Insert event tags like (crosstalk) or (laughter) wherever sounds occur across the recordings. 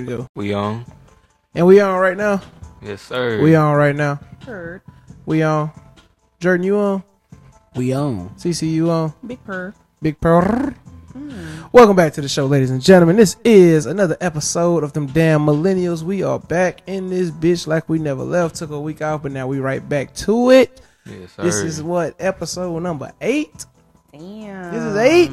we go. We on? And we on right now. Yes, sir. We on right now. Purr. We on. Jordan, you on? We on. CC, you on? Big purr. Big Pearl. Hmm. Welcome back to the show, ladies and gentlemen. This is another episode of them damn millennials. We are back in this bitch like we never left. Took a week off, but now we right back to it. Yes, sir. This is what episode number eight. Damn. This is eight.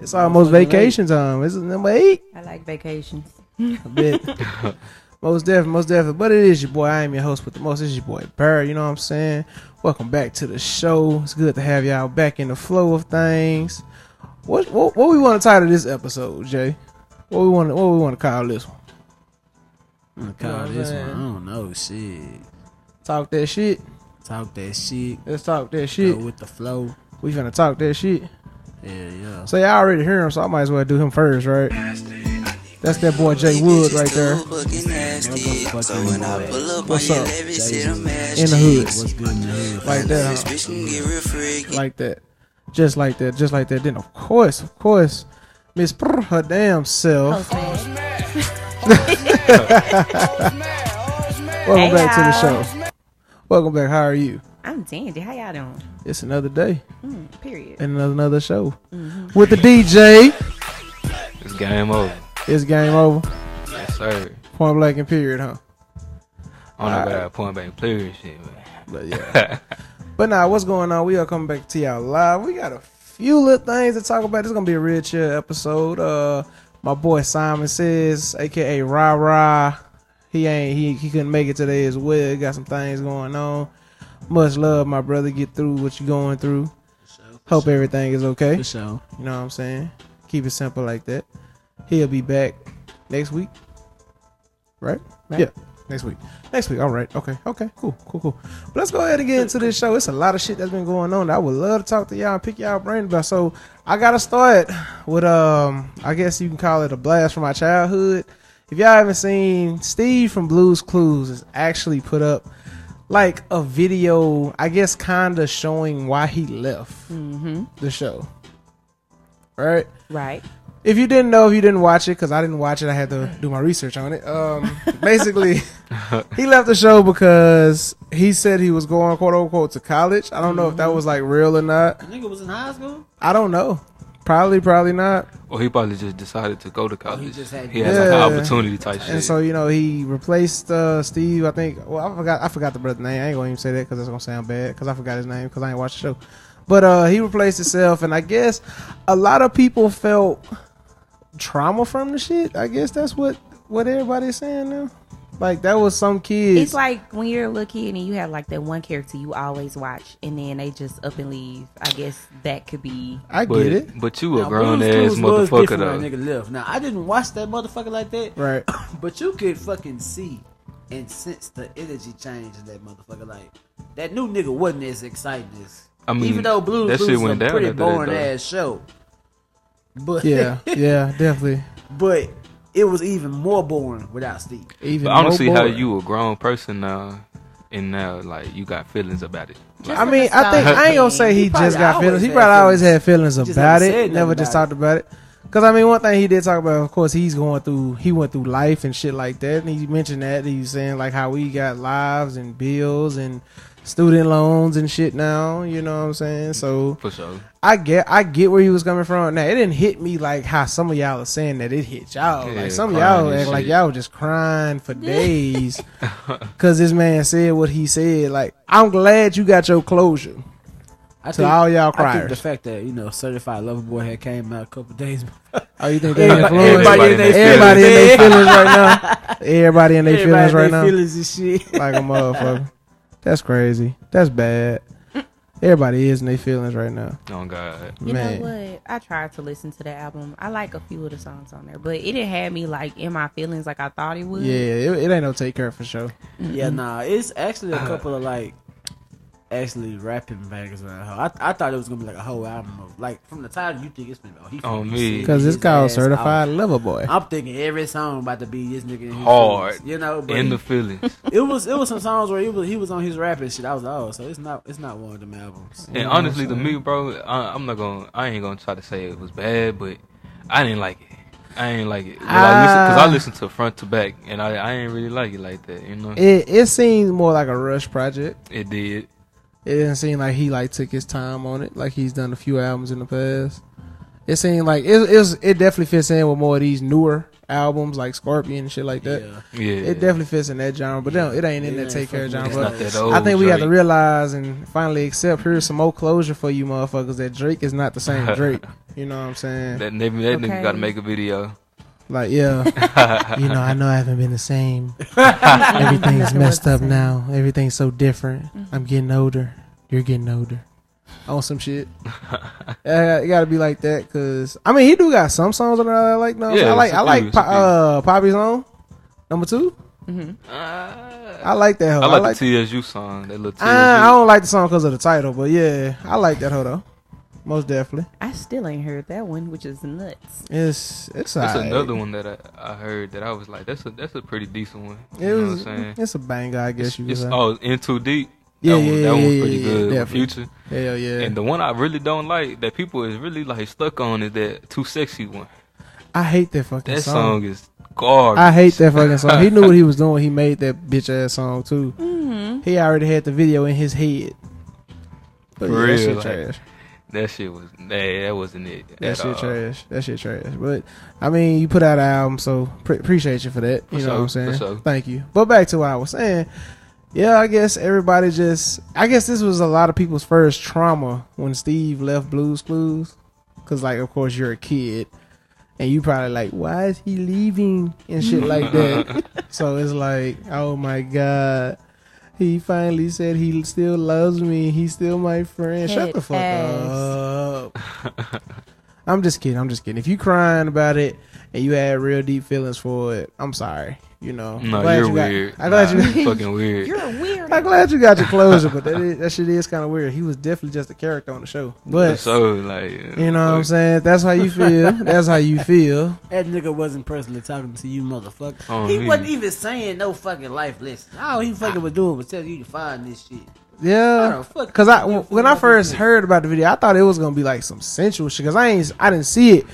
It's almost vacation time. This is number eight. I like vacations. A bit. (laughs) most definitely, most definitely. But it is your boy. I am your host with the most. It's your boy Bird. You know what I'm saying? Welcome back to the show. It's good to have y'all back in the flow of things. What what, what we want to title this episode, Jay? What we want what we want to call this one? I'm gonna You know call what this one. I don't know. Shit. Talk that shit. Talk that shit. Let's talk that Go shit. with the flow. We finna talk that shit. Yeah, yeah. So y'all already hear him, so I might as well do him first, right? That's that boy Jay Wood right there What's up? in the hood. What's good in the hood? Like that, huh? like that, just like that, just like that. Then of course, of course, Miss Prr, her damn self. (laughs) Welcome back to the show. Welcome back. How are you? I'm dandy. How y'all doing? It's another day Mm, period. and another, another show with the DJ. It's game over. It's game over. Yes, sir. Point blank and period, huh? I don't know about Alright. point blank period shit, man. But yeah. (laughs) but now, what's going on? We are coming back to y'all live. We got a few little things to talk about. This is gonna be a real chill episode. Uh, my boy Simon says, aka Ra Ra, he ain't he he couldn't make it today as well. He got some things going on. Much love, my brother. Get through what you're going through. Hope everything is okay. For sure. You know what I'm saying? Keep it simple like that. He'll be back next week. Right? Right. Yeah. Next week. Next week. All right. Okay. Okay. Cool. Cool. Cool. But let's go ahead and get into this show. It's a lot of shit that's been going on. I would love to talk to y'all and pick y'all brain about. So I gotta start with um I guess you can call it a blast from my childhood. If y'all haven't seen Steve from Blue's Clues has actually put up like a video, I guess kinda showing why he left Mm-hmm. the show. Right? Right. If you didn't know, if you didn't watch it, because I didn't watch it, I had to do my research on it. Um, (laughs) basically, he left the show because he said he was going quote unquote to college. I don't know if that was like real or not. Nigga was in high school. I don't know. Probably, probably not. Or he probably just decided to go to college. he just had- he had like Yeah. an opportunity type shit. And so you know, he replaced uh, Steve. I think. Well, I forgot. I forgot the brother's name. I ain't gonna even say that because it's gonna sound bad. Because I forgot his name because I ain't watched the show. But uh, he replaced himself, and I guess a lot of people felt trauma from the shit. I guess that's what what everybody's saying now. Like that was some kids. It's like when you're a little kid and you have like that one character you always watch, and then they just up and leave. I guess that could be. I but, get it. but you a Now, grown Blue's ass Clues motherfucker though. nigga left. Now I didn't watch that motherfucker like that, Right. (coughs) but you could fucking see and sense the energy change in that motherfucker. Like that new nigga wasn't as exciting as. I mean, even though Blues that Clues shit is a went down pretty after that, boring ass show. But Yeah. (laughs) Yeah. Definitely. but it was even more boring without Steve. Even. But I don't more see how you a grown person now, and now like you got feelings about it. Just I mean, I think I ain't gonna say he, He just got feelings. He had probably always feelings. had feelings just about it. said Never nothing just about talked about it. Cause I mean, one thing he did talk about, of course, he's going through. He went through life and shit like that, and he mentioned that he's saying like how we got lives and bills and student loans and shit now. You know what I'm saying? So For sure. I get, I get where he was coming from. Now it didn't hit me like how some of y'all are saying that it hit y'all. Yeah, like some of y'all act like y'all was just crying for (laughs) days because this man said what he said. Like I'm glad you got your closure. I To all y'all I think the fact that you know Certified Lover Boy had came out a couple days. Oh, you think they Everybody- influenced? (laughs) everybody in their Everybody in their feelings. feelings right now. Everybody in their feelings right their now. Feelings and shit. Like a motherfucker. That's crazy. That's bad. Everybody is in their feelings right now. Oh God. You Man. know what? I tried to listen to the album. I like a few of the songs on there, but it didn't have me like in my feelings like I thought it would. Yeah, it, it ain't no take care for sure. Yeah, nah, it's actually a couple of like actually rapping bangers on that hoe. I, I thought it was gonna be like a whole album of like from the title you think it's been oh he On me. Because it's his called Certified off. Lover Boy. I'm thinking every song about to be this nigga in his Hard. feelings, you know. But In he- the feelings. (laughs) it was it was some songs where he was he was on his rapping shit. I was like, oh, so it's not it's not one of them albums. And honestly, to me, bro, I, I'm not gonna. I ain't gonna try to say it was bad, but I didn't like it. I ain't like it. But I listen, cause Ah. I listen to front to back, and I I ain't really like it like that. You know, it, It it seems more like a rush project. It did. It didn't seem like he like took his time on it, like he's done a few albums in the past. It seemed like it it, was, it definitely fits in with more of these newer albums like Scorpion and shit like that. Yeah. Yeah, It definitely fits in that genre, but Yeah. then it ain't in It that ain't take care of genre. it's But not that old. I think we got to realize and finally accept here's some more closure for you motherfuckers that Drake is not the same (laughs) Drake. You know what I'm saying? That, maybe that nigga got to make a video. Like, yeah. (laughs) you know, I know I haven't been the same. (laughs) Everything's messed up now. Everything's so different. I'm getting older. You're getting older. On some shit. (laughs) yeah, it gotta be like that, cause I mean he do got some songs on there I like. No, Yeah, I like it's I a like few, po- it's a few. uh Poppy's song number two. mm-hmm I like that. Hoe. I I like, like. the TSU song. That little TSU. I, I don't like the song because of the title, but yeah, I like that. Hoe though, most definitely. I still ain't heard that one, which is nuts. It's it's That's alright. another one that I, I heard that I was like, that's a that's a pretty decent one. You It know was what I'm saying? it's a banger, I guess you could It's, say. oh, in too deep. Yeah, that yeah, one, yeah, that one's yeah, pretty yeah, good. with definitely. Future. Hell yeah. And the one I really don't like that people is really like stuck on is that too sexy one. I hate that fucking That song. song is garbage. I hate that fucking song. He knew what he (laughs) was doing. He made that bitch ass song too. Mm-hmm. He already had the video in his head. But For yeah, that shit like, trash. That shit was that, that wasn't it. That at shit all. trash. That shit trash. But I mean, you put out an album, so pre- appreciate you for that. You For know what I'm sure, saying? sure. Thank you. But back to what I was saying. Yeah, I guess everybody just. I guess this was a lot of people's first trauma when Steve left Blue's Clues, because like, of course, you're a kid, and you probably like, why is he leaving and shit like that. (laughs) so it's like, oh my god. He finally said he still loves me. He's still my friend. Shut the fuck ass. up. (laughs) I'm just kidding. I'm just kidding. If you crying about it and you had real deep feelings for it, I'm sorry. You know. I'm No, glad you're you got- weird. I'm glad Nah, you. you fucking weird. You're weird. I'm glad you got your closure, but that is, that shit is kind of weird. He was definitely just a character on the show. But so like you know what I'm saying? That's how you feel. That's how you feel. That nigga wasn't personally talking to you, motherfucker. Oh, he me. wasn't even saying no fucking life lesson. All he fucking was doing was telling you to find this shit. Yeah. Cause I you when I first heard about the video, I thought it was gonna be like some sensual shit. Cause I ain't I didn't see it,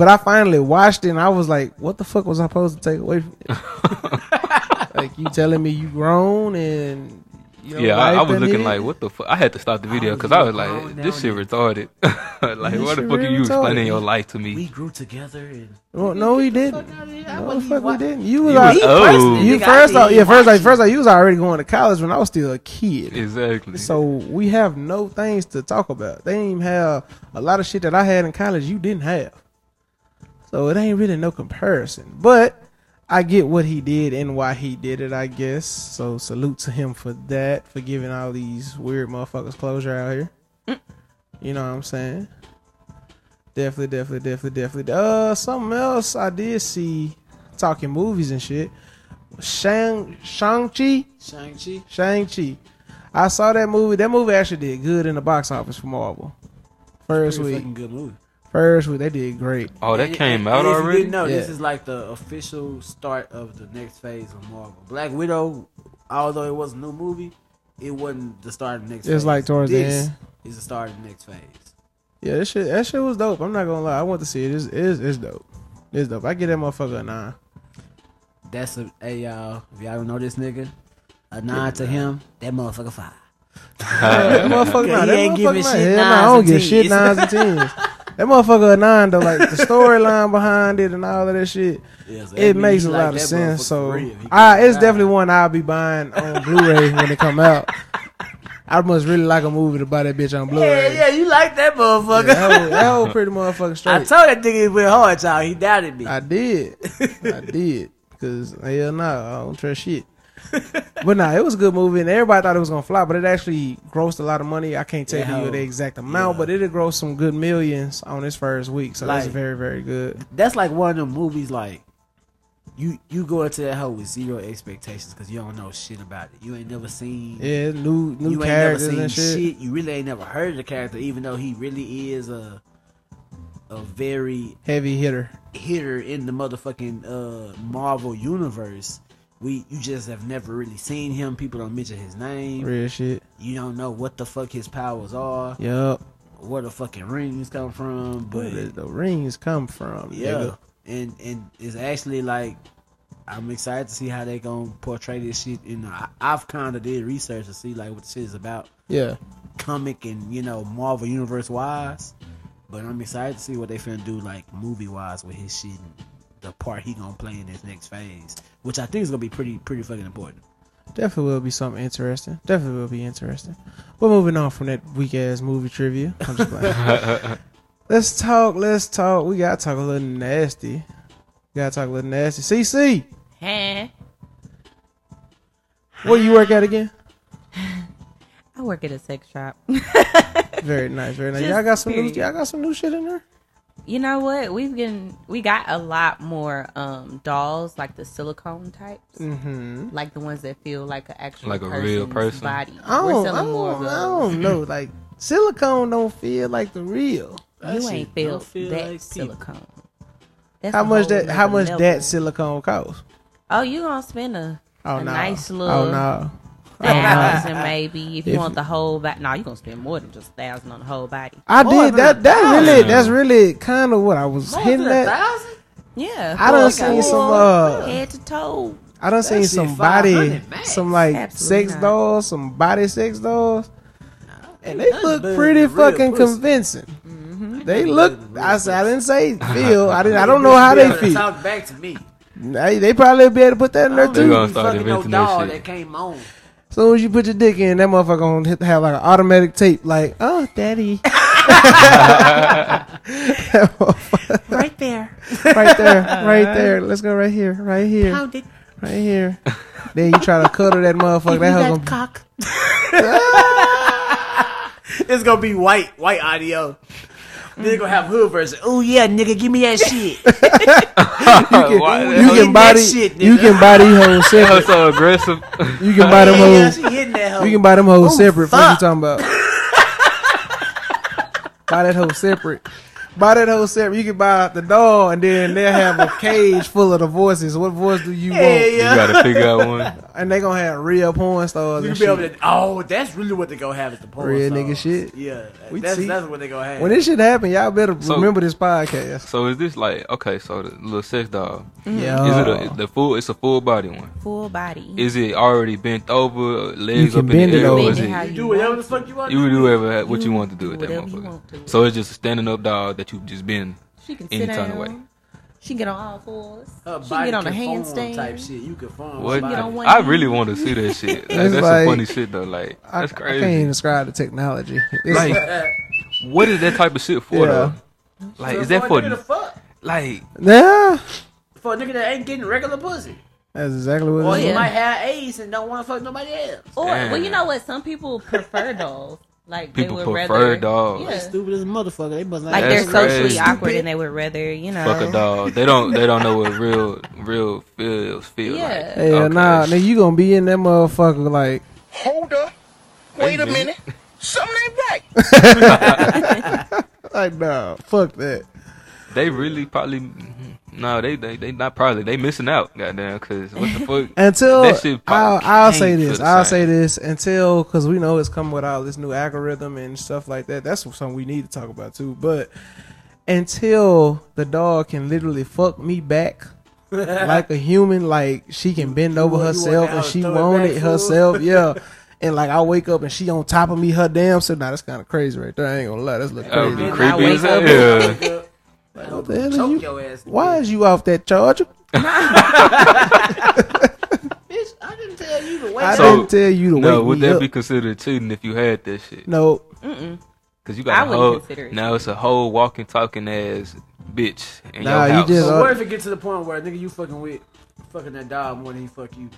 but I finally watched it and I was like, what the fuck was I supposed to take away from it? (laughs) like you telling me you grown and you know, yeah, I, I was looking hit? like, what the fuck? I had to stop the video because I was like, this shit there. retarded. (laughs) like, This what the shit fuck are you retarded. explaining your life to me? We grew together and Well, no, he didn't. Fuck outta No, wasn't fuck, we didn't. You was, oh. You al- was old. you first off, yeah, first like first like you was already going to college when I was still a kid. Exactly. So we have no things to talk about. They ain't even have a lot of shit that I had in college you didn't have. So it ain't really no comparison. But I get what he did and why he did it, I guess. So salute to him for that, for giving all these weird motherfuckers closure out here. You know what I'm saying? Definitely, definitely, definitely, definitely. Uh something else I did see talking movies and shit. Shang Shang-Chi? Shang-Chi. Shang-Chi. I saw that movie. That movie actually did good in the box office for Marvel. First week. good movie. First week, they did great. oh, that And- came and- out and if already. You didn't know this is like the official start of the next phase of Marvel. Black Widow, although it was a new movie, it wasn't the start of the next. It's phase. like towards the this end. Is the start of the next phase. Yeah, that shit, that shit was dope. I'm not gonna lie. I want to see it. It's, it's, it's dope. It's dope. I get that motherfucker a nine. That's a hey y'all. If y'all don't know this nigga, a nine to him. That motherfucker five. (laughs) that motherfucker, Okay, nah, he that ain't giving motherfucker, shit nah, nah, I don't and give shit tens. nines and tens. (laughs) That motherfucker a nine though. Like the storyline (laughs) behind it and all of that shit. Yeah, so it makes a like lot of sense. So, I, it's definitely one I'll be buying on (laughs) Blu-ray when it come out. I must really like a movie to buy that bitch on Yeah, Blu-ray. yeah, yeah, you like that Yeah, motherfucker. that, whole, that whole (laughs) pretty motherfucker straight. I told that nigga it went hard, y'all. He doubted me. I did. I did. Cause hell no, I don't trust shit. (laughs) but nah, it was a good movie, and everybody thought it was gonna flop, but it actually grossed a lot of money. I can't tell Yeah. you the exact amount, Yeah. but it did gross some good millions on its first week. So that's very, very good. That's like one of the movies like you you go into that hole with zero expectations because you don't know shit about it. You ain't never seen Yeah, new new you ain't never characters seen and shit. You really ain't never heard of the character, even though he really is a a very Heavy hitter. hitter in the motherfucking uh, Marvel universe. We you just have never really seen him. People don't mention his name. Real shit. You don't know what the fuck his powers are, Yep. where the fucking rings come from. Where But did the rings come from? yeah, nigga? and and it's actually like I'm excited to see how they gonna portray this shit. You know, I, I've kind of did research to see like what the shit is about, Yeah. comic and you know Marvel universe wise. But I'm excited to see what they finna do like movie wise with his shit and the part he gonna play in this next phase, which I think is gonna be pretty pretty fucking important. Definitely will be something interesting. Definitely will be interesting. We're moving on from that weak ass movie trivia. I'm just playing. (laughs) let's talk. Let's talk. We gotta talk a little nasty. We gotta talk a little nasty. CC, Huh? where you work at again? (laughs) I work at a sex shop. Very nice. Very nice. Just Y'all got some new. Y'all got some new shit in there. You know what? We've been we got a lot more um dolls like the silicone types, Mm-hmm. like the ones that feel like an actual Like a real person? body. I We're don't, I more of don't, I don't know. Like silicone don't feel like the real. That You ain't feel, feel that like silicone. That's How much that? How much level. that silicone cost? Oh, you gonna spend a, Oh a no. nice little Oh no. (laughs) thousand (laughs) maybe if you If- want the whole body. No, you're gonna spend more than just a thousand on the whole body. I More did that. That thousand. really. That's really kind of what I was More hitting than a at. thousand? Yeah, I done full seen some. Uh, head to toe. I done seen shit some body, max. some like Absolutely sex not. dolls, some body sex dolls, and they look pretty fucking pussy. convincing. Mm-hmm. They look. better than real I I didn't say feel. I didn't. I don't know how they feel. Talk back to me. They, they probably be able to put that in there I They too. gonna start fucking no inventing that shit. that came on. As soon as you put your dick in, that motherfucker gonna hit, have like an automatic tape. Like, oh, daddy, (laughs) Right there. right there, right there. Let's go right here, right here, How did right here. Then you try to cuddle that motherfucker. That hoe gonna cock? (laughs) Ah! It's gonna be white, white audio. Then gonna have hood version. Oh yeah, nigga, give me that (laughs) shit. (laughs) Why you can that buy the, you can buy these hoes separate. so aggressive. (laughs) You can buy them yeah, yeah, hoes. she hitting that hoe. You can buy them hoes Oh, separate. Fuck you talking about? buy that hoe separate. Buy that whole set. You can buy the doll, and then they'll have a cage full of the voices. What voice do you Yeah, want? You yeah. gotta figure out one. (laughs) And they gonna have real porn stars You and be able shit. to, oh, that's really what they gonna have is the porn Real stars. nigga shit. Yeah, We that's see. that's what they gonna have. When this shit happen, y'all better So- remember this podcast. So is this like okay? So the little sex doll mm-hmm. Yeah. is it a, the full? It's a full body one. Full body. Is it already bent over, legs can up in bend the it air, over. is Bend it it how you do whatever the fuck you want. you would do. do whatever what you You want to do with that whatever you motherfucker? want to. So it's just a standing up doll that you just bend. She can any sit kind down. of way. She can get on all fours. Her she can get on a handstand. type shit. You can form. What? her body. I really want to see that shit. (laughs) Like, It's that's like- some funny shit though. Like I, that's I can't even describe the technology. It's Like what is that type of shit for Yeah. though? Like So is that for nigga to fuck? like yeah, For a nigga that ain't getting regular pussy, that's exactly what or it he is. might have AIDS and don't want to fuck nobody else. Or Damn. well, you know what? Some people prefer (laughs) dolls. Like People they would prefer rather, dogs. Yeah. Stupid as a motherfucker. They must Like That's they're socially crazy. awkward and they would rather, you know. fuck a dog? They don't they don't know what real (laughs) real feels feel Yeah. like. Hell Okay. nah, nigga, you gonna be in that motherfucker like Hold up. Wait a Wait a minute. Something ain't right. (laughs) (laughs) like nah, fuck that. They really probably no, they they they not probably they missing out. Goddamn, because what the (laughs) fuck? Until That shit I'll, I'll say this, I'll same. say this until because we know it's coming with all this new algorithm and stuff like that. That's something we need to talk about too. But until the dog can literally fuck me back (laughs) like a human, like she can bend over you herself and she throw it want it herself, (laughs) yeah. And like I wake up and she on top of me, her damn self. Nah, that's kind of crazy right there. I ain't gonna lie, that's look crazy. be Then I creepy as hell. And- What the hell is you? your ass. Why is you off that charger? (laughs) Bitch, I didn't tell you to wake I up. So- didn't tell you to No, wake would me that up. be considered cheating if you had that shit? no, Mm-mm. Because you I got a wouldn't whole consider it now it's a whole walking talking ass bitch in Nah, your you house. just- So uh, what if it gets to the point where nigga you fucking with fucking that dog more than he fuck you?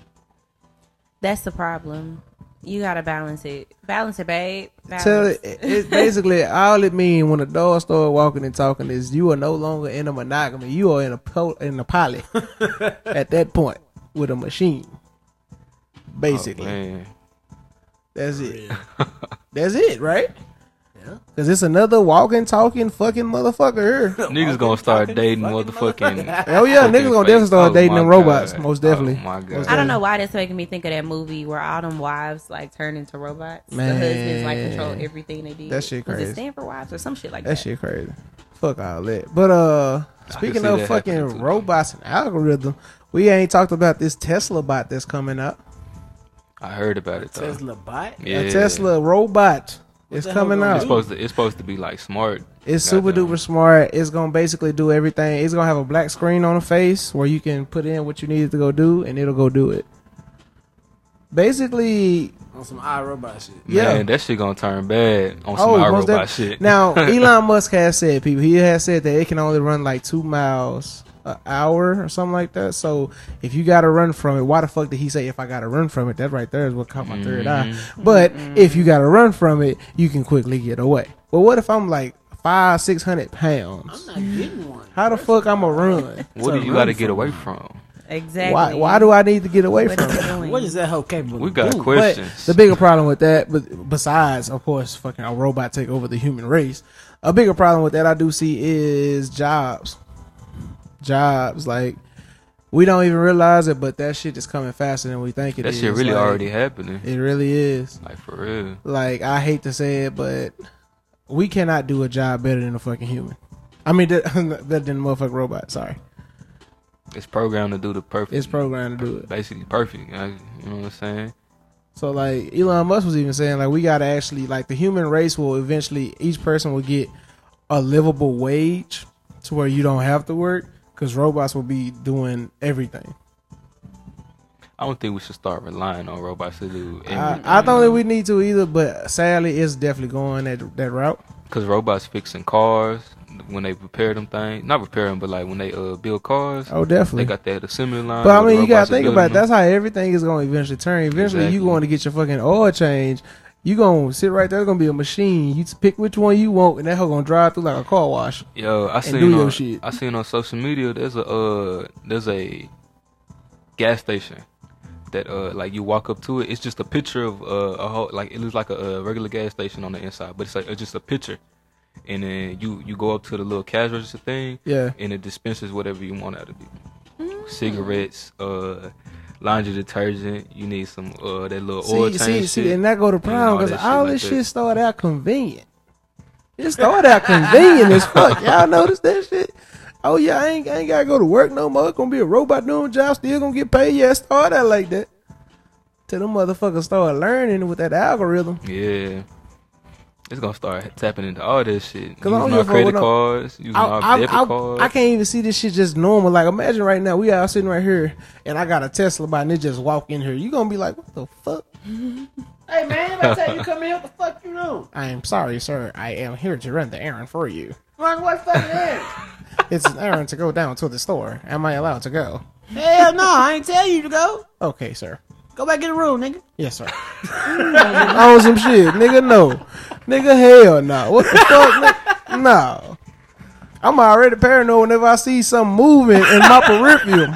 That's the problem. You gotta balance it. Balance it, babe. Balance. Tell it, it's basically all it means when a dog start walking and talking is you are no longer in a monogamy. You are in a po- in a poly (laughs) at that point with a machine. Basically, Oh, that's it. That's it, right? Yeah. Because it's another walking, talking, fucking motherfucker here. (laughs) Niggas gonna start Talking dating fucking motherfucking. Hell yeah, niggas gonna definitely start Oh dating my them robots. God. Most definitely. Oh my god. Most I don't know why that's making me think of that movie where all them wives like turn into robots. Man. The husbands like control everything they do. That shit Was crazy. it Stepford Wives or some shit like that? That shit crazy. Fuck all that. But uh, speaking of fucking robots and algorithm, we ain't talked about this Tesla bot that's coming out. I heard about it though. Tesla bot. Yeah. A Tesla robot is the hell coming gonna out. It's supposed to. It's supposed to be like smart. It's super duper smart. It's gonna basically do everything. It's gonna have a black screen on the face where you can put in what you needed to go do, and it'll go do it. Basically, On some iRobot shit. Yeah. Man, that shit gonna turn bad on some oh, iRobot shit. now (laughs) Elon Musk has said people he has said that it can only run like two miles an hour or something like that. So if you got to run from it, why the fuck did he say if I got to run from it? That right there is what caught my third eye. Mm-hmm. But if you got to run from it, you can quickly get away. But what if I'm like five, six hundred pounds? I'm not getting one. How the fuck I'm gonna run? what do you got to get away from? Exactly. Why? Why do I need to get away What from it? it? What is that hoe capable? We got doing? questions. The bigger problem with that, but besides, of course, fucking a robot take over the human race, a bigger problem with that I do see is jobs. Jobs like we don't even realize it, but that shit is coming faster than we think it that is. shit really Like, already happening. It really is. Like for real. Like I hate to say it, but we cannot do a job better than a fucking human. I mean, better (laughs) than a motherfucking robot. Sorry, It's programmed to do the perfect. it's programmed to do it. basically perfect. You know what I'm saying? So like Elon Musk was even saying like we gotta actually like the human race will eventually each person will get a livable wage to where you don't have to work because robots will be doing everything. I don't think we should start relying on robots to do I, everything. I don't think we need to either, but sadly it's definitely going that that route. Because robots fixing cars when they repair them things. Not repair them, but like when they uh build cars. Oh, definitely, They got that assembly line. But I mean, you gotta think about it. That's how everything is going to eventually turn. Eventually, you Exactly. going to get your fucking oil change. You gonna sit right there. There's gonna be a machine. You pick which one you want, and that hoe gonna drive through like a car wash. Yo, I do seen your on, shit. I seen on social media. There's a uh, there's a gas station that uh, like you walk up to it. It's just a picture of uh, a whole like it looks like a, uh regular gas station on the inside, but it's like it's just a picture. And then you you go up to the little cash register thing, Yeah. and it dispenses whatever you want out of it. Cigarettes, uh, laundry detergent. You need some uh that little oil See, change see, shit. see, and that go to all problem because that shit all like this that. shit started out convenient. It started out convenient as fuck. (laughs) Y'all notice that shit? Oh yeah, I ain't, I ain't gotta go to work no more. It's gonna be a robot doing the job, still gonna get paid. Yeah, it started out like that. Till them motherfuckers started learning with that algorithm. Yeah. It's gonna start tapping into all this shit. 'Cause I don't Using our give a fuck credit cards, using I, our I, debit I, cards. I can't even see this shit just normal. Like imagine right now we all sitting right here and I got a Tesla bot and it just walk in here. You gonna be like, what the fuck? (laughs) Hey man, I tell you come here, what the fuck you doing? I am sorry, sir. I am here to run the errand for you. Run what fucking (laughs) errand? It's an errand to go down to the store. Am I allowed to go? Hell no, I ain't tell you to go. Okay, sir. Go back in the room, nigga. Yes, sir. (laughs) I on some shit, nigga. No, nigga. Hell no. What the fuck? nigga? No. I'm already paranoid whenever I see something moving in my peripheral.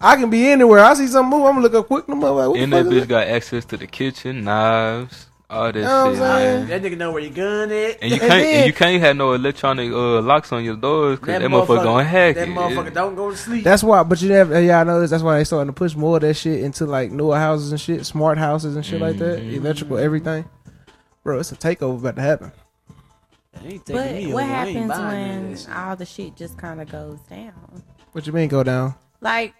I can be anywhere. I see something move. I'm gonna look up quick. And I'm like, what and the that fuck is bitch got access to the kitchen, knives, all that know what I'm shit, man. That nigga know where your gun at. And you can't then- and you can't have no electronic uh, locks on your doors because that, motherfucker gonna hack That it. motherfucker don't go to sleep. That's why, but you never, y'all know this. That's why they starting to push more of that shit into like newer houses and shit, smart houses and shit like that, Mm-hmm. electrical everything. Bro, it's a takeover about to happen. It ain't taking But me what over. I happens buying none of when all the shit just kind of goes down? What you mean go down? Like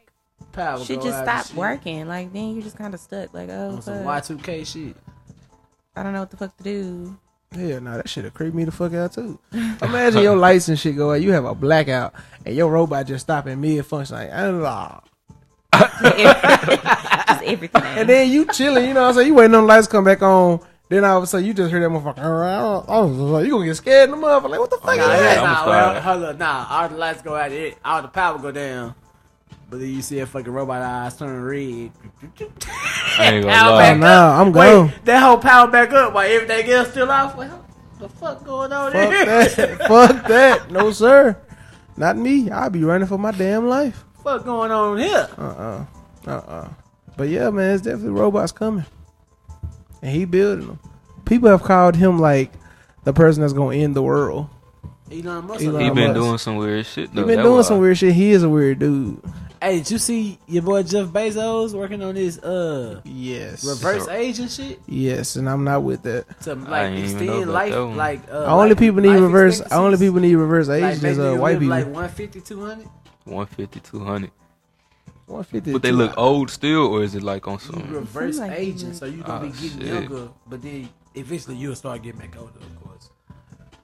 Power shit just out and stop working. Like then you just kind of stuck. Like oh, On some. Y2K shit. I don't know what the fuck to do. Hell no, that shit'll creep me the fuck out too. Imagine your (laughs) lights and shit go out. You have a blackout and your robot just stop in mid function like, ah. just everything. and then you chilling. You know what I'm saying? You waiting on the lights come back on. Then all of a sudden you just hear that motherfucker. "Ah, ah, ah," You gonna get scared in the motherfucker. Like what the fuck Nah, is yeah, that? I'ma nah, start- well, hold up, nah. All the lights go out, it, all the power go down. But then you see a fucking robot eyes turn red. I ain't gonna (laughs) Power lie. No, I'm gone. Wait, that whole power back up while everything else still off. What the fuck going on Fuck here? that. (laughs) fuck that. No sir. Not me. I'll be running for my damn life. fuck going on here? Uh uh-uh. uh. But yeah, man, it's definitely robots coming. And he building them. People have called him like the person that's gonna end the world. Elon Musk. Elon He been Musk. doing some weird shit. He been That doing why- some weird shit. He is a weird dude. Hey, did you see your boy Jeff Bezos working on this uh Yes. reverse age and shit Yes, and I'm not with that. to like ain't even extend life? Like uh, only life- people need reverse. expectancies? Only people need reverse age like is maybe uh, white live people. like 150, 200. 150, 200. 150. But they look old still, or is it like on You some? reverse like aging, so you gonna Oh, be getting shit. younger, but then eventually you'll start getting back older, of course.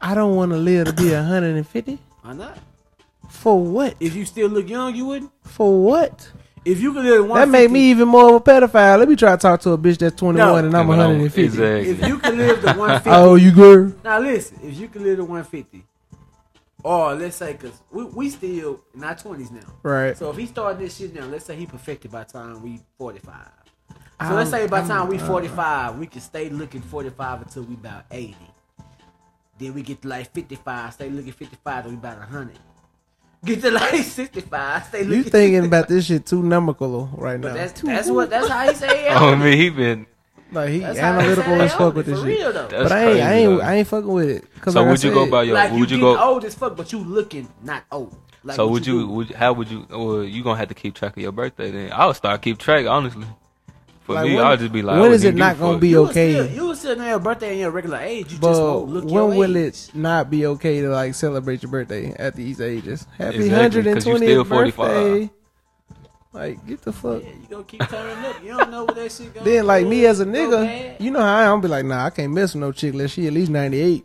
I don't want to live to be 150. Why not? For what? If you still look young, you wouldn't. For what? If you could live That made me even more of a pedophile. Let me try to talk to a bitch that's 21 No. and I'm Yeah, but I don't- 150. Exactly. If you could live to (laughs) 150, Oh, you good? now listen. If you could live to 150, or let's say, cause we, we still in our 20s now. Right. So if he started this shit now, let's say he perfected by the time we 45. So I'm- let's say by the time we I'm, uh, 45, we can stay looking 45 until we about 80. Then we get to like 55, stay looking 55 till we about 100. Get to like 65, stay looking You thinking about this shit too numerical right now. But that's that's what that's how he say it. (laughs) Oh, I mean, he been. like he That's how he analytical say as it fuck with for this real shit. though. That's But I ain't, I ain't, though. I ain't fucking with it. Cause So like I would you go said, by your? like would you getting go? old as fuck, but you looking not old. Like so what would you? do. Would how would you? Well, you gonna have to keep track of your birthday then. I would start keep track honestly. For Like, me, when- I'll just be like, I when oh, is it not gonna be You okay? Still, you will still know your birthday in your regular age. You just But won't look your when will age. it not be okay to like celebrate your birthday at these ages? Happy Exactly, 'cause 120th birthday. Like, get the fuck. Yeah, you gonna keep turning up. You don't know what that shit going. Then, like me as a nigga, you know how I am. Be like, nah, I can't mess with no chick unless she at least 98.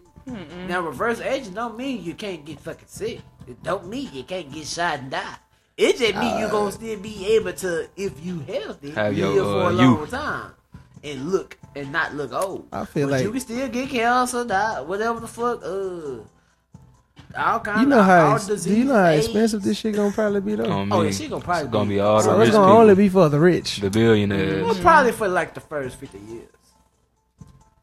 Now reverse aging don't mean you can't get fucking sick. It don't mean you can't get shot and die. It just mean you gonna still be able to, if you healthy, Have live your, for uh, a long youth. time and look and not look old. I feel but like- you can still get cancer, die, whatever the fuck. Uh, all kind You know of how all ex- do you know how AIDS. expensive this shit gonna probably be though? On Oh, me. yeah, she gonna probably It's gonna be- be all the so rich it's gonna people, only be for the rich, the billionaires. Well, probably for like the first fifty years.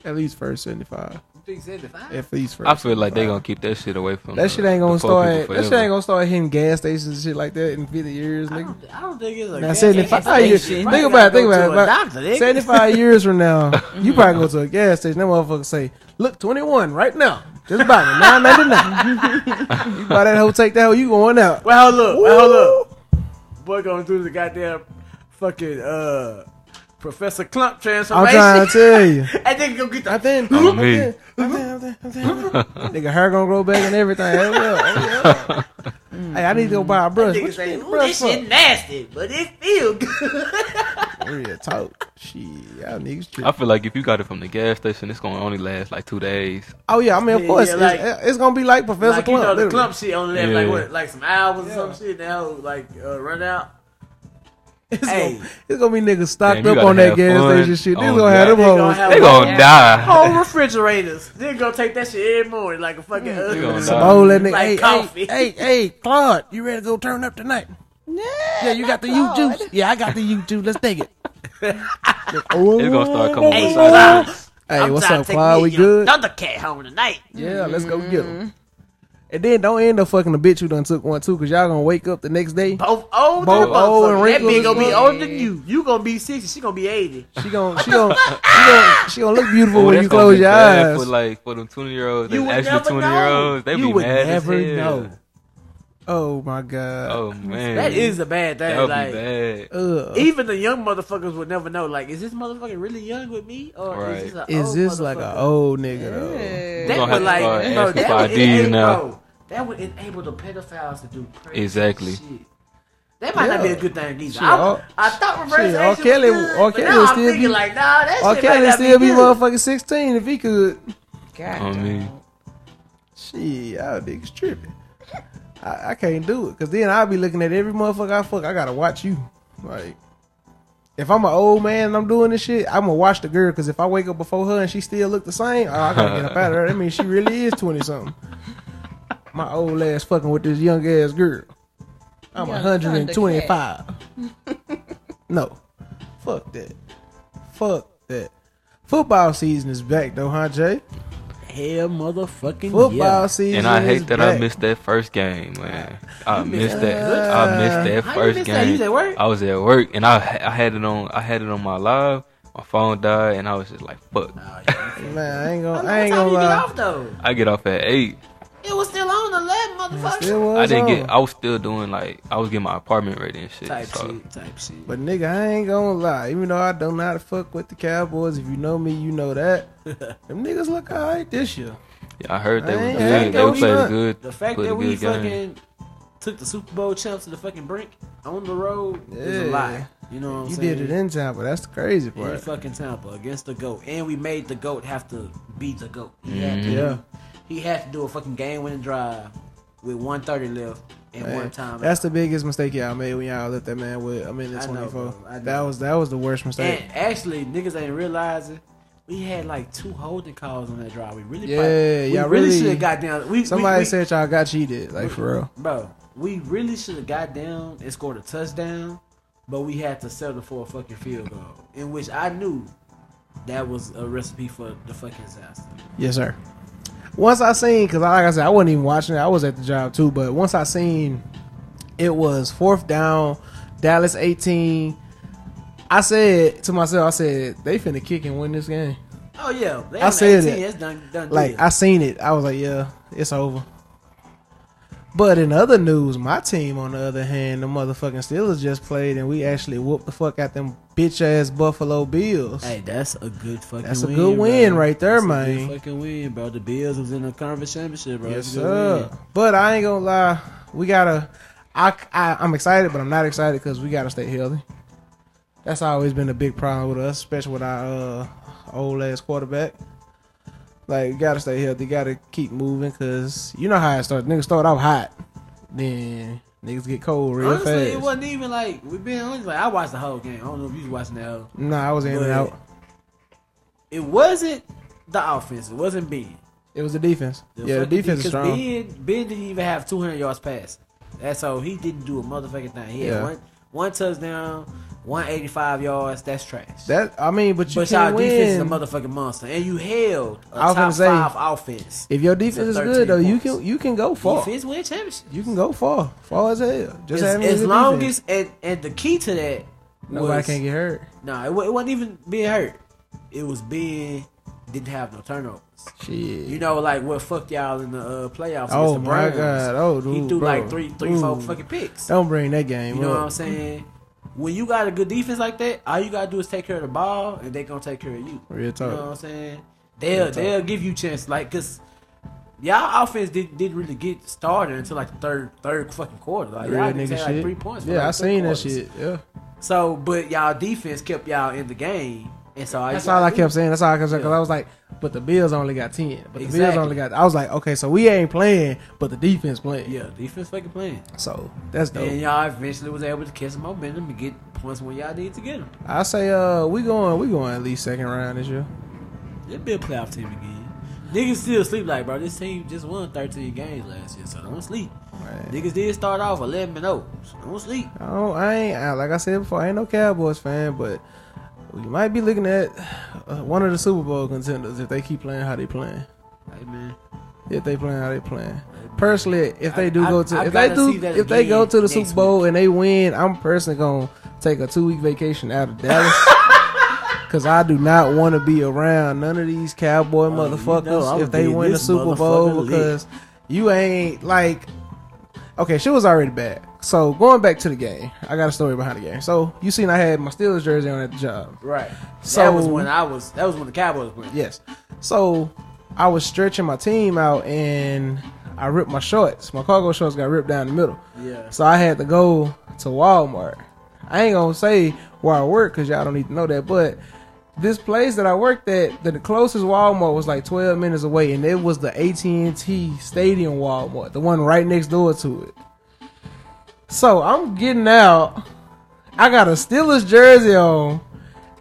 at least first 75. You think seventy-five? At least first. I feel like they 75. gonna keep that shit away from That the- shit ain't gonna start. That shit ain't gonna start hitting gas stations and shit like that in 50 years, I don't, I don't think it's a Now gas 75 station. years. Think probably about it. Think about it. go to a About doctor, 75 years from now, (laughs) you probably go to a gas station. That motherfucker say, "Look, 21 right now. Just buy me 9.99. (laughs) you buy that whole, take that whole, you going out. Well, hold up. Well, hold up. Boy, gonna do the goddamn fucking uh Professor Klump transformation. I'm trying to tell you. (laughs) and then go get the. I think- I think- I think- I think- Nigga, hair gonna grow back and everything. Hell yeah. Hell yeah. (laughs) Hey, I need to go buy a brush. Nigga say, you need a "Ooh, brush this for? shit nasty, but it feel good. (laughs) Real talk. Shit, y'all niggas I feel like if you got it from the gas station, it's gonna only last like two days. Oh yeah, I mean of Yeah, course yeah, it's, like- it's gonna be like Professor like you Klump. know, the literally. Klump shit only left like what, like some hours Yeah. or some shit. Now like uh, run out. It's, Hey. gonna, it's gonna be niggas stocked Damn, up on that gas station shit. Niggas on oh, gonna have that. them They gonna hoes. They gonna Yeah. die. whole refrigerators. They're gonna take that shit every morning like a fucking. They Some old that nigga. Like hey, coffee. hey, hey, hey, Claude, you ready to go turn up tonight? Yeah, you got the U Claude. juice. Yeah, I got the U juice. Let's take it. (laughs) It's gonna start coming Hey, with Claude. Hey, I'm what's up, to Claude? We good? Another cat home tonight. Yeah, let's go get them. Mm-hmm. And then don't end up fucking the bitch who done took one too, cause y'all gonna wake up the next day. Both old Both and old and motherfucker. That bitch gonna be older than you. You gonna be sixty. She gonna be eighty. She gon' she gon' she gon' she gonna look beautiful Oh, when you close your eyes. For like for them twenty year olds, You they would actually twenty year olds, they you be would mad never as hell. know. Oh my god. Oh man, That is a bad thing. that would like be bad. Ugh. even the young motherfuckers would never know. Like, is this motherfucker really young with me, or Right. is this, a Is old this like an old nigga though? We That would like, bro, asking that for would IDs enable, now. bro, that would enable the pedophiles to do crazy Exactly. shit. That might not be a good thing either. Shit, I, I thought reverse shit, R. Kelly- was good, R. Kelly now would I'm still thinking be- like, nah, that R. shit Kelly might not still be good. motherfucking sixteen if he could. God, On me. dog. Shit, y'all niggas tripping. I, I can't do it, cause then I'll be looking at every motherfucker I fuck. I gotta watch you. Like, if I'm an old man and I'm doing this shit, I'm gonna watch the girl. Cause if I wake up before her and she still look the same, oh, I gotta get up out of there. That means she really is twenty something. My old ass fucking with this young ass girl. I'm Young 125. no, fuck that. Fuck that. Football season is back though, huh, Jay? Hell, motherfucking Football yeah. season. And I is hate that I missed that first game, man. I You missed missed that. I missed that How you first missed that? You was game. at work? I was at work, and I I had it on. I had it on my live. My phone died, and I was just like, "Fuck." Oh, man, I ain't gonna, long I ain't gonna you get lie. off though? I get off at eight. It was still on the eleven motherfucker. Still was I didn't on. get. Um, I was still doing like I was getting my apartment ready and shit. type so shit, type shit. But nigga, I ain't gonna lie. Even though I don't know how to fuck with the Cowboys, if you know me, you know that. (laughs) Them niggas look alright this year. yeah, I heard they I was good. They were gonna playing good. The fact that we good game. fucking took the Super Bowl champs to the fucking brink on the road is a Yeah. lie. You know what I'm You saying? did it in Tampa. That's the crazy in part. fucking Tampa against the goat, and we made the goat have to beat the goat. He had to, Yeah. He had to do a fucking game-winning drive with 130 left and Man, one time. That's the biggest mistake y'all made when y'all left that man with a minute I know, twenty four. know. That was that was the worst mistake. and actually, niggas ain't realizing we had like two holding calls on that drive. We really, Yeah, probably, we y'all really, really- should have got down. We, Somebody we, we, said y'all got cheated, like for real. bro, we really should have got down and scored a touchdown, but we had to settle for a fucking field goal, in which I knew that was a recipe for the fucking disaster. Yes, sir. Once I seen, cause like I said, I wasn't even watching it. I was at the job too. But once I seen it was fourth down, Dallas eighteen. I said to myself, I said they finna kick and win this game. Oh yeah, they I said 18, it. It's done, done Like. I seen it, I was like, yeah, it's over. But in other news, my team, on the other hand, the motherfucking Steelers just played, and we actually whooped the fuck out them bitch ass Buffalo Bills. Hey, that's a good fucking. That's a win, good win bro. right there, man. That's a man. good fucking win, bro. The Bills was in the conference championship, bro. Yes, sir. win. But I ain't gonna lie, we gotta. I, I I'm excited, but I'm not excited because we gotta stay healthy. That's always been a big problem with us, especially with our uh, old ass quarterback. Like, you gotta stay healthy, gotta keep moving, cause you know how it starts. Niggas start off hot, then niggas get cold real Honestly, fast. it wasn't even like we been honest. Like I watched the whole game. I don't know if you was watching that. Whole. nah, I was in and out. It wasn't the offense. It wasn't Ben. It was the defense. Yeah, the defense is because strong. Ben, Ben didn't even have 200 yards pass. That's so he didn't do a motherfucking thing. He Yeah. had one one touchdown, 185 yards. That's trash. That I mean, but you but y'all can't defense is a motherfucking monster, and you held a I was top say, five offense. if your defense is good though, you can you can go far. Defense win championship. You can go far, far as hell. Just as, as long defense. as and, and the key to that nobody was, can't get hurt. No, it, it wasn't even being hurt. It was being didn't have no turnovers. Shit. You know, like what fucked y'all in the uh, playoffs Oh against the my Browns. God. Oh, dude, he threw bro. like three, three, four Ooh. fucking picks. Don't bring that game You know up. what I'm saying? When you got a good defense like that, all you gotta do is take care of the ball, and they gonna take care of you. Real You know what I'm saying? They'll they'll give you chance, like cause y'all offense did, didn't really get started until like the third third fucking quarter. Like Real y'all nigga take like three points. yeah, like, I seen that shit. Yeah. So, but y'all defense kept y'all in the game, and so That's all I kept saying. That's all I kept saying. Because. I was like, but the Bills only got 10. But the Bills only got. I was like, okay, so we ain't playing, but the defense playing. Yeah, defense fucking playing. So that's dope. And y'all eventually was able to catch some momentum and get points when y'all need to get them. I say, uh, we going, we going at least second round this year. It'll be a playoff team again. Niggas still sleep like, bro. This team just won 13 games last year, so don't sleep. Right. Niggas did start off 11 and 0, so don't sleep. I, don't, I ain't like I said before. I ain't no Cowboys fan, but we might be looking at uh, one of the Super Bowl contenders if they keep playing how they playing. Man, If they playing how they playing. Personally, if they do I- go to I if they do if they go to the Super Bowl week. and they win, I'm personally gonna take a two week vacation out of Dallas. (laughs) Cause I do not want to be around none of these cowboy Oh, you know motherfuckers if they win the Super Bowl because you ain't like okay, shit was already bad. So going back to the game, I got a story behind the game. So you seen I had my Steelers jersey on at the job. right. So- that was when I was. That was when the Cowboys went. Yes. So I was stretching my team out and I ripped my shorts. My cargo shorts got ripped down the middle. Yeah. So I had to go to Walmart. I ain't gonna say where I work because y'all don't need to know that, but this place that I worked at, the, the closest Walmart was like 12 minutes away, and it was the AT&T Stadium Walmart, the one right next door to it. So I'm getting out. I got a Steelers jersey on,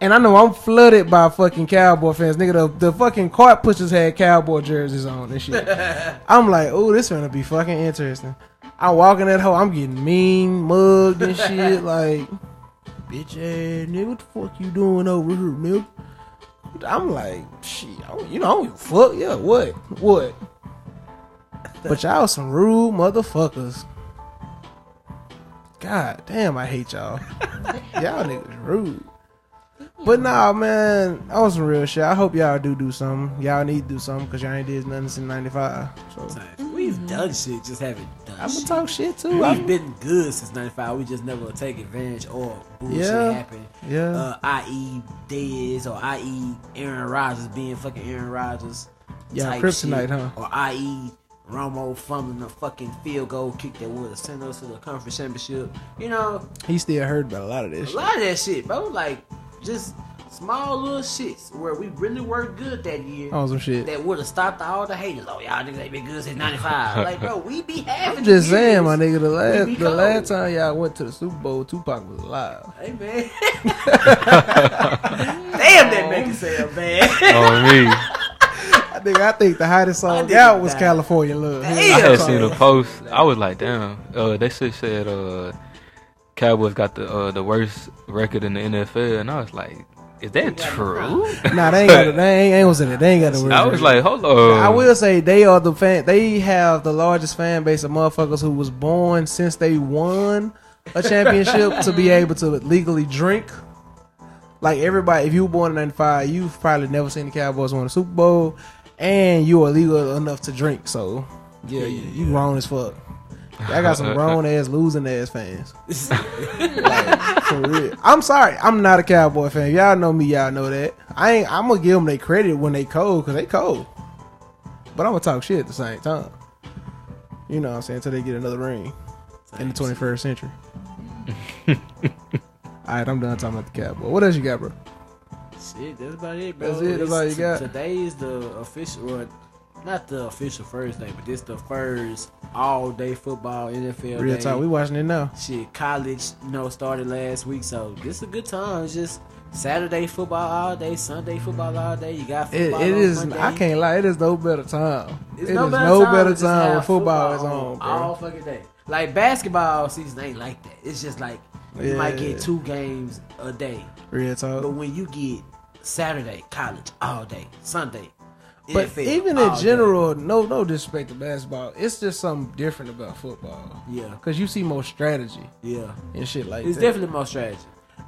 and I know I'm flooded by fucking Cowboy fans. Nigga, the, the fucking cart pushers had Cowboy jerseys on and shit. (laughs) I'm like, oh, this gonna be fucking interesting. I'm walking that hole, I'm getting mean, mugged and (laughs) shit. like, bitch ass nigga, what the fuck you doing over here, nigga? I'm like, shit, you know, I don't give a fuck. Yeah, what? What? (laughs) But y'all some rude motherfuckers. God damn, I hate y'all. (laughs) y'all niggas rude. But nah, man, that was some real shit. I hope y'all do do something. Y'all need to do something because y'all ain't did nothing since '95. So We we've done shit, just haven't done I'm gonna shit. talk shit too. We've I'm, been good since '95. We just never take advantage or bullshit Yeah. happen. Yeah. Uh, i.e. Dez or i.e. Aaron Rodgers being fucking Aaron Rodgers. Yeah, type kryptonite, shit. huh? Or i.e. Romo fumbling a fucking field goal kick that would have sent us to the conference championship. You know, he still hurt about a lot of this a shit. lot of that shit, bro. Like just small little shits where we really were good that year. On some shit. That would have stopped all the haters. Oh, y'all niggas ain't been good since '95. like, bro, we be (laughs) having. I'm just years. saying, my nigga. The last the cold. last time y'all went to the Super Bowl, Tupac was alive. Hey man. (laughs) Damn, that make it sound bad. Oh me. I think I think the hottest song didn't out was. California Love. Damn. I had seen a post. I was like, damn. Uh, they shit said uh, Cowboys got the uh, the worst record in the NFL, and I was like, is that true? Nah, they ain't got. They ain't, ain't was it. They ain't got the. I was like, hold on. I will say they are the fan. They have the largest fan base of motherfuckers who was born since they won a championship to be (laughs) able to legally drink. Like everybody, if you were born in '95, you've probably never seen the Cowboys win a Super Bowl, and you are legal enough to drink. So yeah, you, you grown as fuck. I got some (laughs) grown ass losing ass fans. (laughs) like, for real. I'm sorry, I'm not a Cowboy fan. Y'all know me, y'all know that. I ain't. I'm gonna give them their credit when they cold, cause they cold. But I'm gonna talk shit at the same time. You know what I'm saying? Until they get another ring in the 21st century. (laughs) all right, I'm done talking about the Cowboy. What else you got, bro? Shit, that's about it, bro. That's it? That's all you got? Today is the official, or not the official first day, but this the first all day football NFL Real day. talk. We watching it now. Shit, college, you know, started last week, so this is a good time. It's just Saturday football all day, Sunday football all day. You got It, football. it on is. Monday. I can't lie. It is no better time. It's It is no better no time, better time when have football is on, bro. all fucking day. Like basketball season ain't like that. It's just like you might get two games a day. Real talk. But when you get Saturday college all day, Sunday, But NFL even in day. general, no, no disrespect to basketball. It's just something different about football. yeah, Cause you see more strategy yeah, and shit like it's that. definitely more strategy.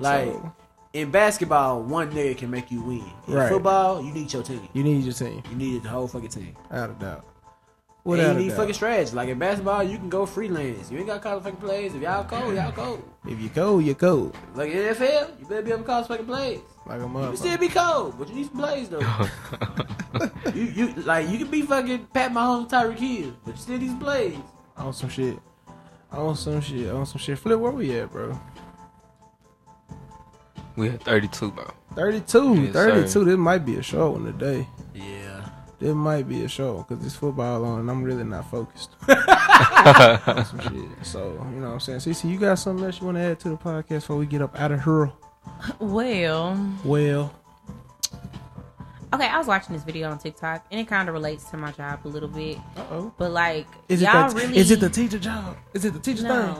Like So- in basketball, one nigga can make you win. In Right. football, you need your team. you need your team, You need the whole fucking team. without a doubt. And Without you need fucking strategy. Like in basketball, you can go freelance. You ain't got to call the fucking plays. If y'all cold, y'all cold. If you cold, you cold. Like in NFL, you better be able to call some fucking plays. Like a You can motherfucker. still be cold, but you need some plays though. (laughs) you you like you can be fucking Pat Mahomes, Tyreek Hill, but you still need some plays. on some shit. On some shit. On some shit. Flip, where we at, bro? we had 32, bro. 32. Yes, 32. sir. This might be a show in the day. Yeah. This might be a show because it's football on and I'm really not focused. (laughs) on some shit. So, you know what I'm saying? Cece, you got something else you want to add to the podcast before we get up out of here? Well, Well, okay, I was watching this video on TikTok and it kind of relates to my job a little bit. uh oh. But like, Is it, y'all the, really is it the teacher job? Is it the teacher thing?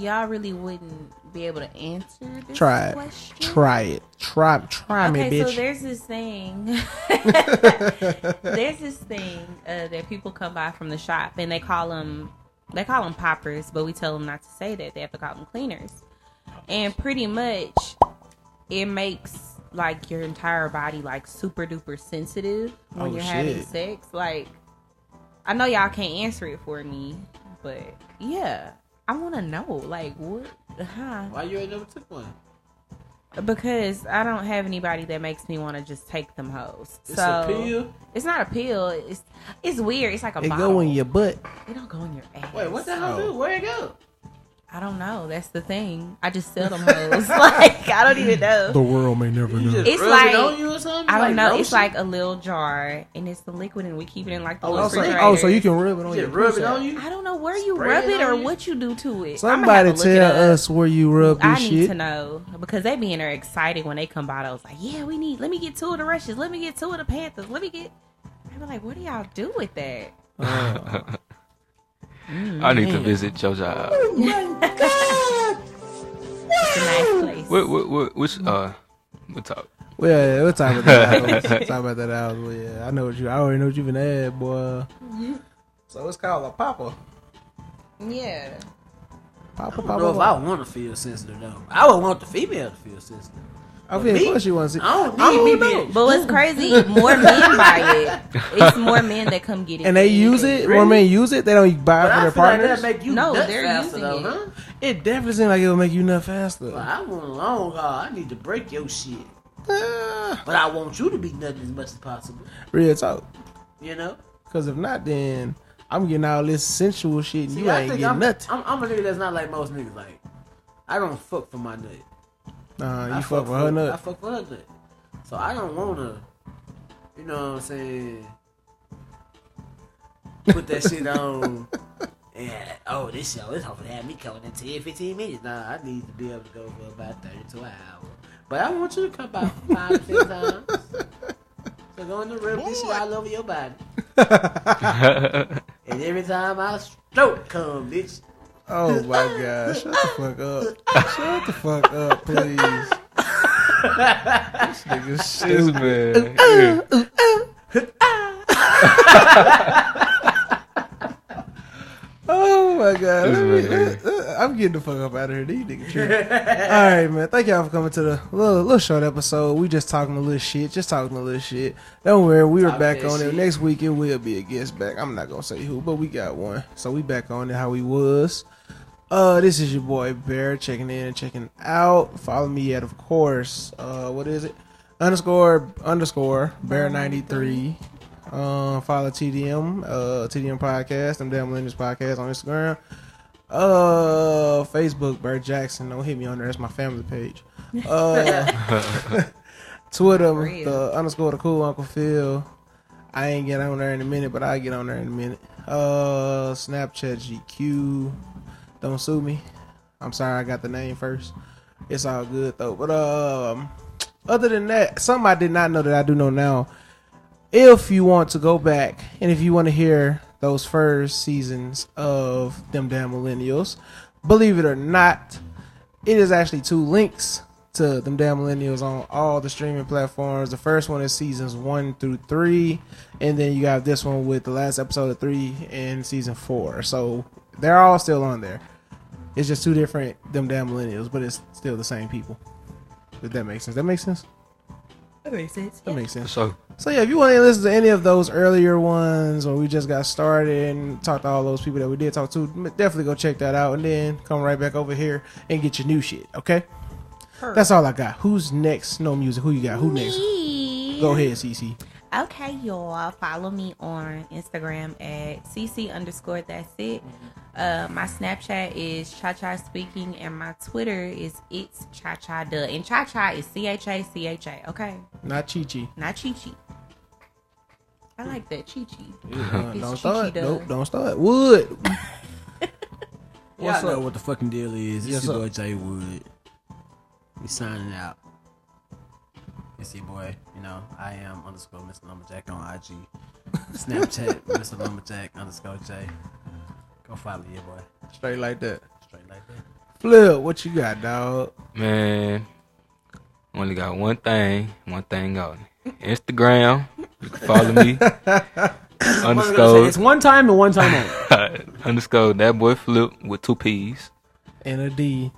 y'all really wouldn't be able to answer this Try it. question. Try it. Try try okay, me, so there's this thing. (laughs) there's this thing uh, that people come by from the shop and they call them they call them poppers, but we tell them not to say that. They have to call them cleaners. And pretty much, it makes like your entire body like super duper sensitive when Oh, you're having sex. Like, I know y'all can't answer it for me, but yeah, I want to know like what, huh? Why you ain't never took one? Because I don't have anybody that makes me want to just take them hoes. It's so a pill. It's not a pill. It's it's weird. It's like a it bottle. go in your butt. It don't go in your ass. Wait, what the hell Oh. do? Where it go? I don't know. That's the thing. I just sell them hoes. (laughs) like I don't even know. The world may never know. It's like- it on you or something? I don't Like know. It's like a little jar, and it's the liquid, and we keep it in like the Oh, little so- refrigerator. Oh, so you can rub it on You your just rub pussy. it on you. I don't know where you Spray rub it it or you? what you do to it. Somebody to look it tell us where you rub I need shit. to know because they be in there excited when they come by. I was like, yeah, we need. Let me get two of the rushes. Let me get two of the panthers. Let me get. They were like, what do y'all do with that? (laughs) Uh, I need to visit your job. It's a nice place. What, what, what, which, uh, we'll talk. well, yeah, we'll talk about that. Hours. We'll talk about that. Hours. Well, yeah, I know what you. I already know what you've been at, boy. So it's called a papa. Yeah. Papa, I papa. don't know if I want to feel sensitive though. I would want the female to feel sensitive. I But mean, me, of course you want to see. I don't need I don't me know. being- But what's crazy, more men (laughs) buy it. It's more men that come get it. And they use anything. it. More men use it. They don't buy it But for I their feel like partners. that make you No, nut they're faster using though, it. huh? it definitely seems like it will make you nut faster. Well, I want a long haul. I need to break your shit. Ah, But I want you to be nutting as much as possible. real talk. You know? Because if not, then I'm getting all this sensual shit and See, you I ain't think getting I'm, nothing. I'm, I'm a nigga that's not like most niggas. Like, I don't fuck for my nut. Nah, you I fuck with her nut. I fuck for her nut. So I don't wanna, you know what I'm saying, put that shit on. (laughs) And, oh, this show is hoping to have me coming in 10, 15 minutes. Nah, I need to be able to go for about 30 to an hour. But I want you to come about five, ten times. (laughs) So go in the rub this shit all over your body. (laughs) And every time I stroke come, bitch. Oh my god! Shut the fuck up! Shut the fuck up, please. this nigga's stupid. man. Uh, uh, uh, oh my god! Let me- I'm getting the fuck up out of here. These niggas tripping. All right, man. Thank y'all for coming to the little, little short episode. We just talking a little shit. Just talking a little shit. Don't worry, we were Talk back that on it. Next week it will be a guest back. I'm not gonna say who, but we got one. So we back on it how we was. Uh, this is your boy Bear checking in and checking out. Follow me at, of course. Uh, what is it? Underscore underscore Bear ninety three. Uh, follow TDM, uh, TDM podcast, them damn millennials podcast on Instagram. Uh, Facebook, Bear Jackson. Don't hit me on there. That's my family page. Uh, (laughs) (laughs) Twitter, Real. the underscore the cool Uncle Phil. I ain't get on there in a minute, but I will get on there in a minute. Uh, Snapchat GQ. Don't sue me. I'm sorry, I got the name first. It's all good though. But um, other than that, something I did not know that I do know now. If you want to go back and if you want to hear those first seasons of them damn millennials, believe it or not, it is actually two links to them damn millennials on all the streaming platforms. The first one is seasons one through three, and then you got this one with the last episode of three and season four. So they're all still on there. It's just two different them damn millennials, but it's still the same people. If that makes sense. That makes sense. That makes sense. That makes sense. So So yeah, if you want to listen to any of those earlier ones, or we just got started and talked to all those people that we did talk to, definitely go check that out, and then come right back over here and get your new shit. Okay, that's all I got. Who's next? No music. Who you got? Who next? Go ahead, CC. Okay, y'all. Follow me on Instagram at cc underscore that's it. Uh, my Snapchat is Cha Cha Speaking, and my Twitter is it's Cha Cha Duh. And Cha Cha is C H A C H A. Okay, Not Chi Chi. not Chi Chi. I like that Chi Chi. Don't Chi start. Chi Duh. Nope. Don't start. Wood. (laughs) What's What's know up? what the fucking deal is. It's Yes, your boy Jay Wood. We signing out. It's your boy. You know, I am underscore Mr. Lumberjack on IG. Snapchat, (laughs) Mr. Lumberjack underscore J. Go follow your boy. Straight like that. Straight like that. Flip. What you got, dog? man, only got one thing, one thing on. Instagram. You can follow me. (laughs) underscore It's one time and one time only. (laughs) underscore that boy flip with two P's. And a D.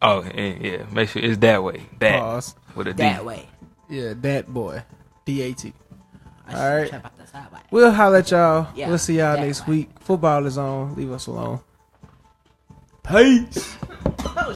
Oh, and yeah, make sure it's that way. That Pause. with a D. That way. Yeah, that boy. D A T. All right. trap out the side way. We'll holler at y'all. Yeah, we'll see y'all next way. week. Football is on. Leave us alone. Peace. (laughs)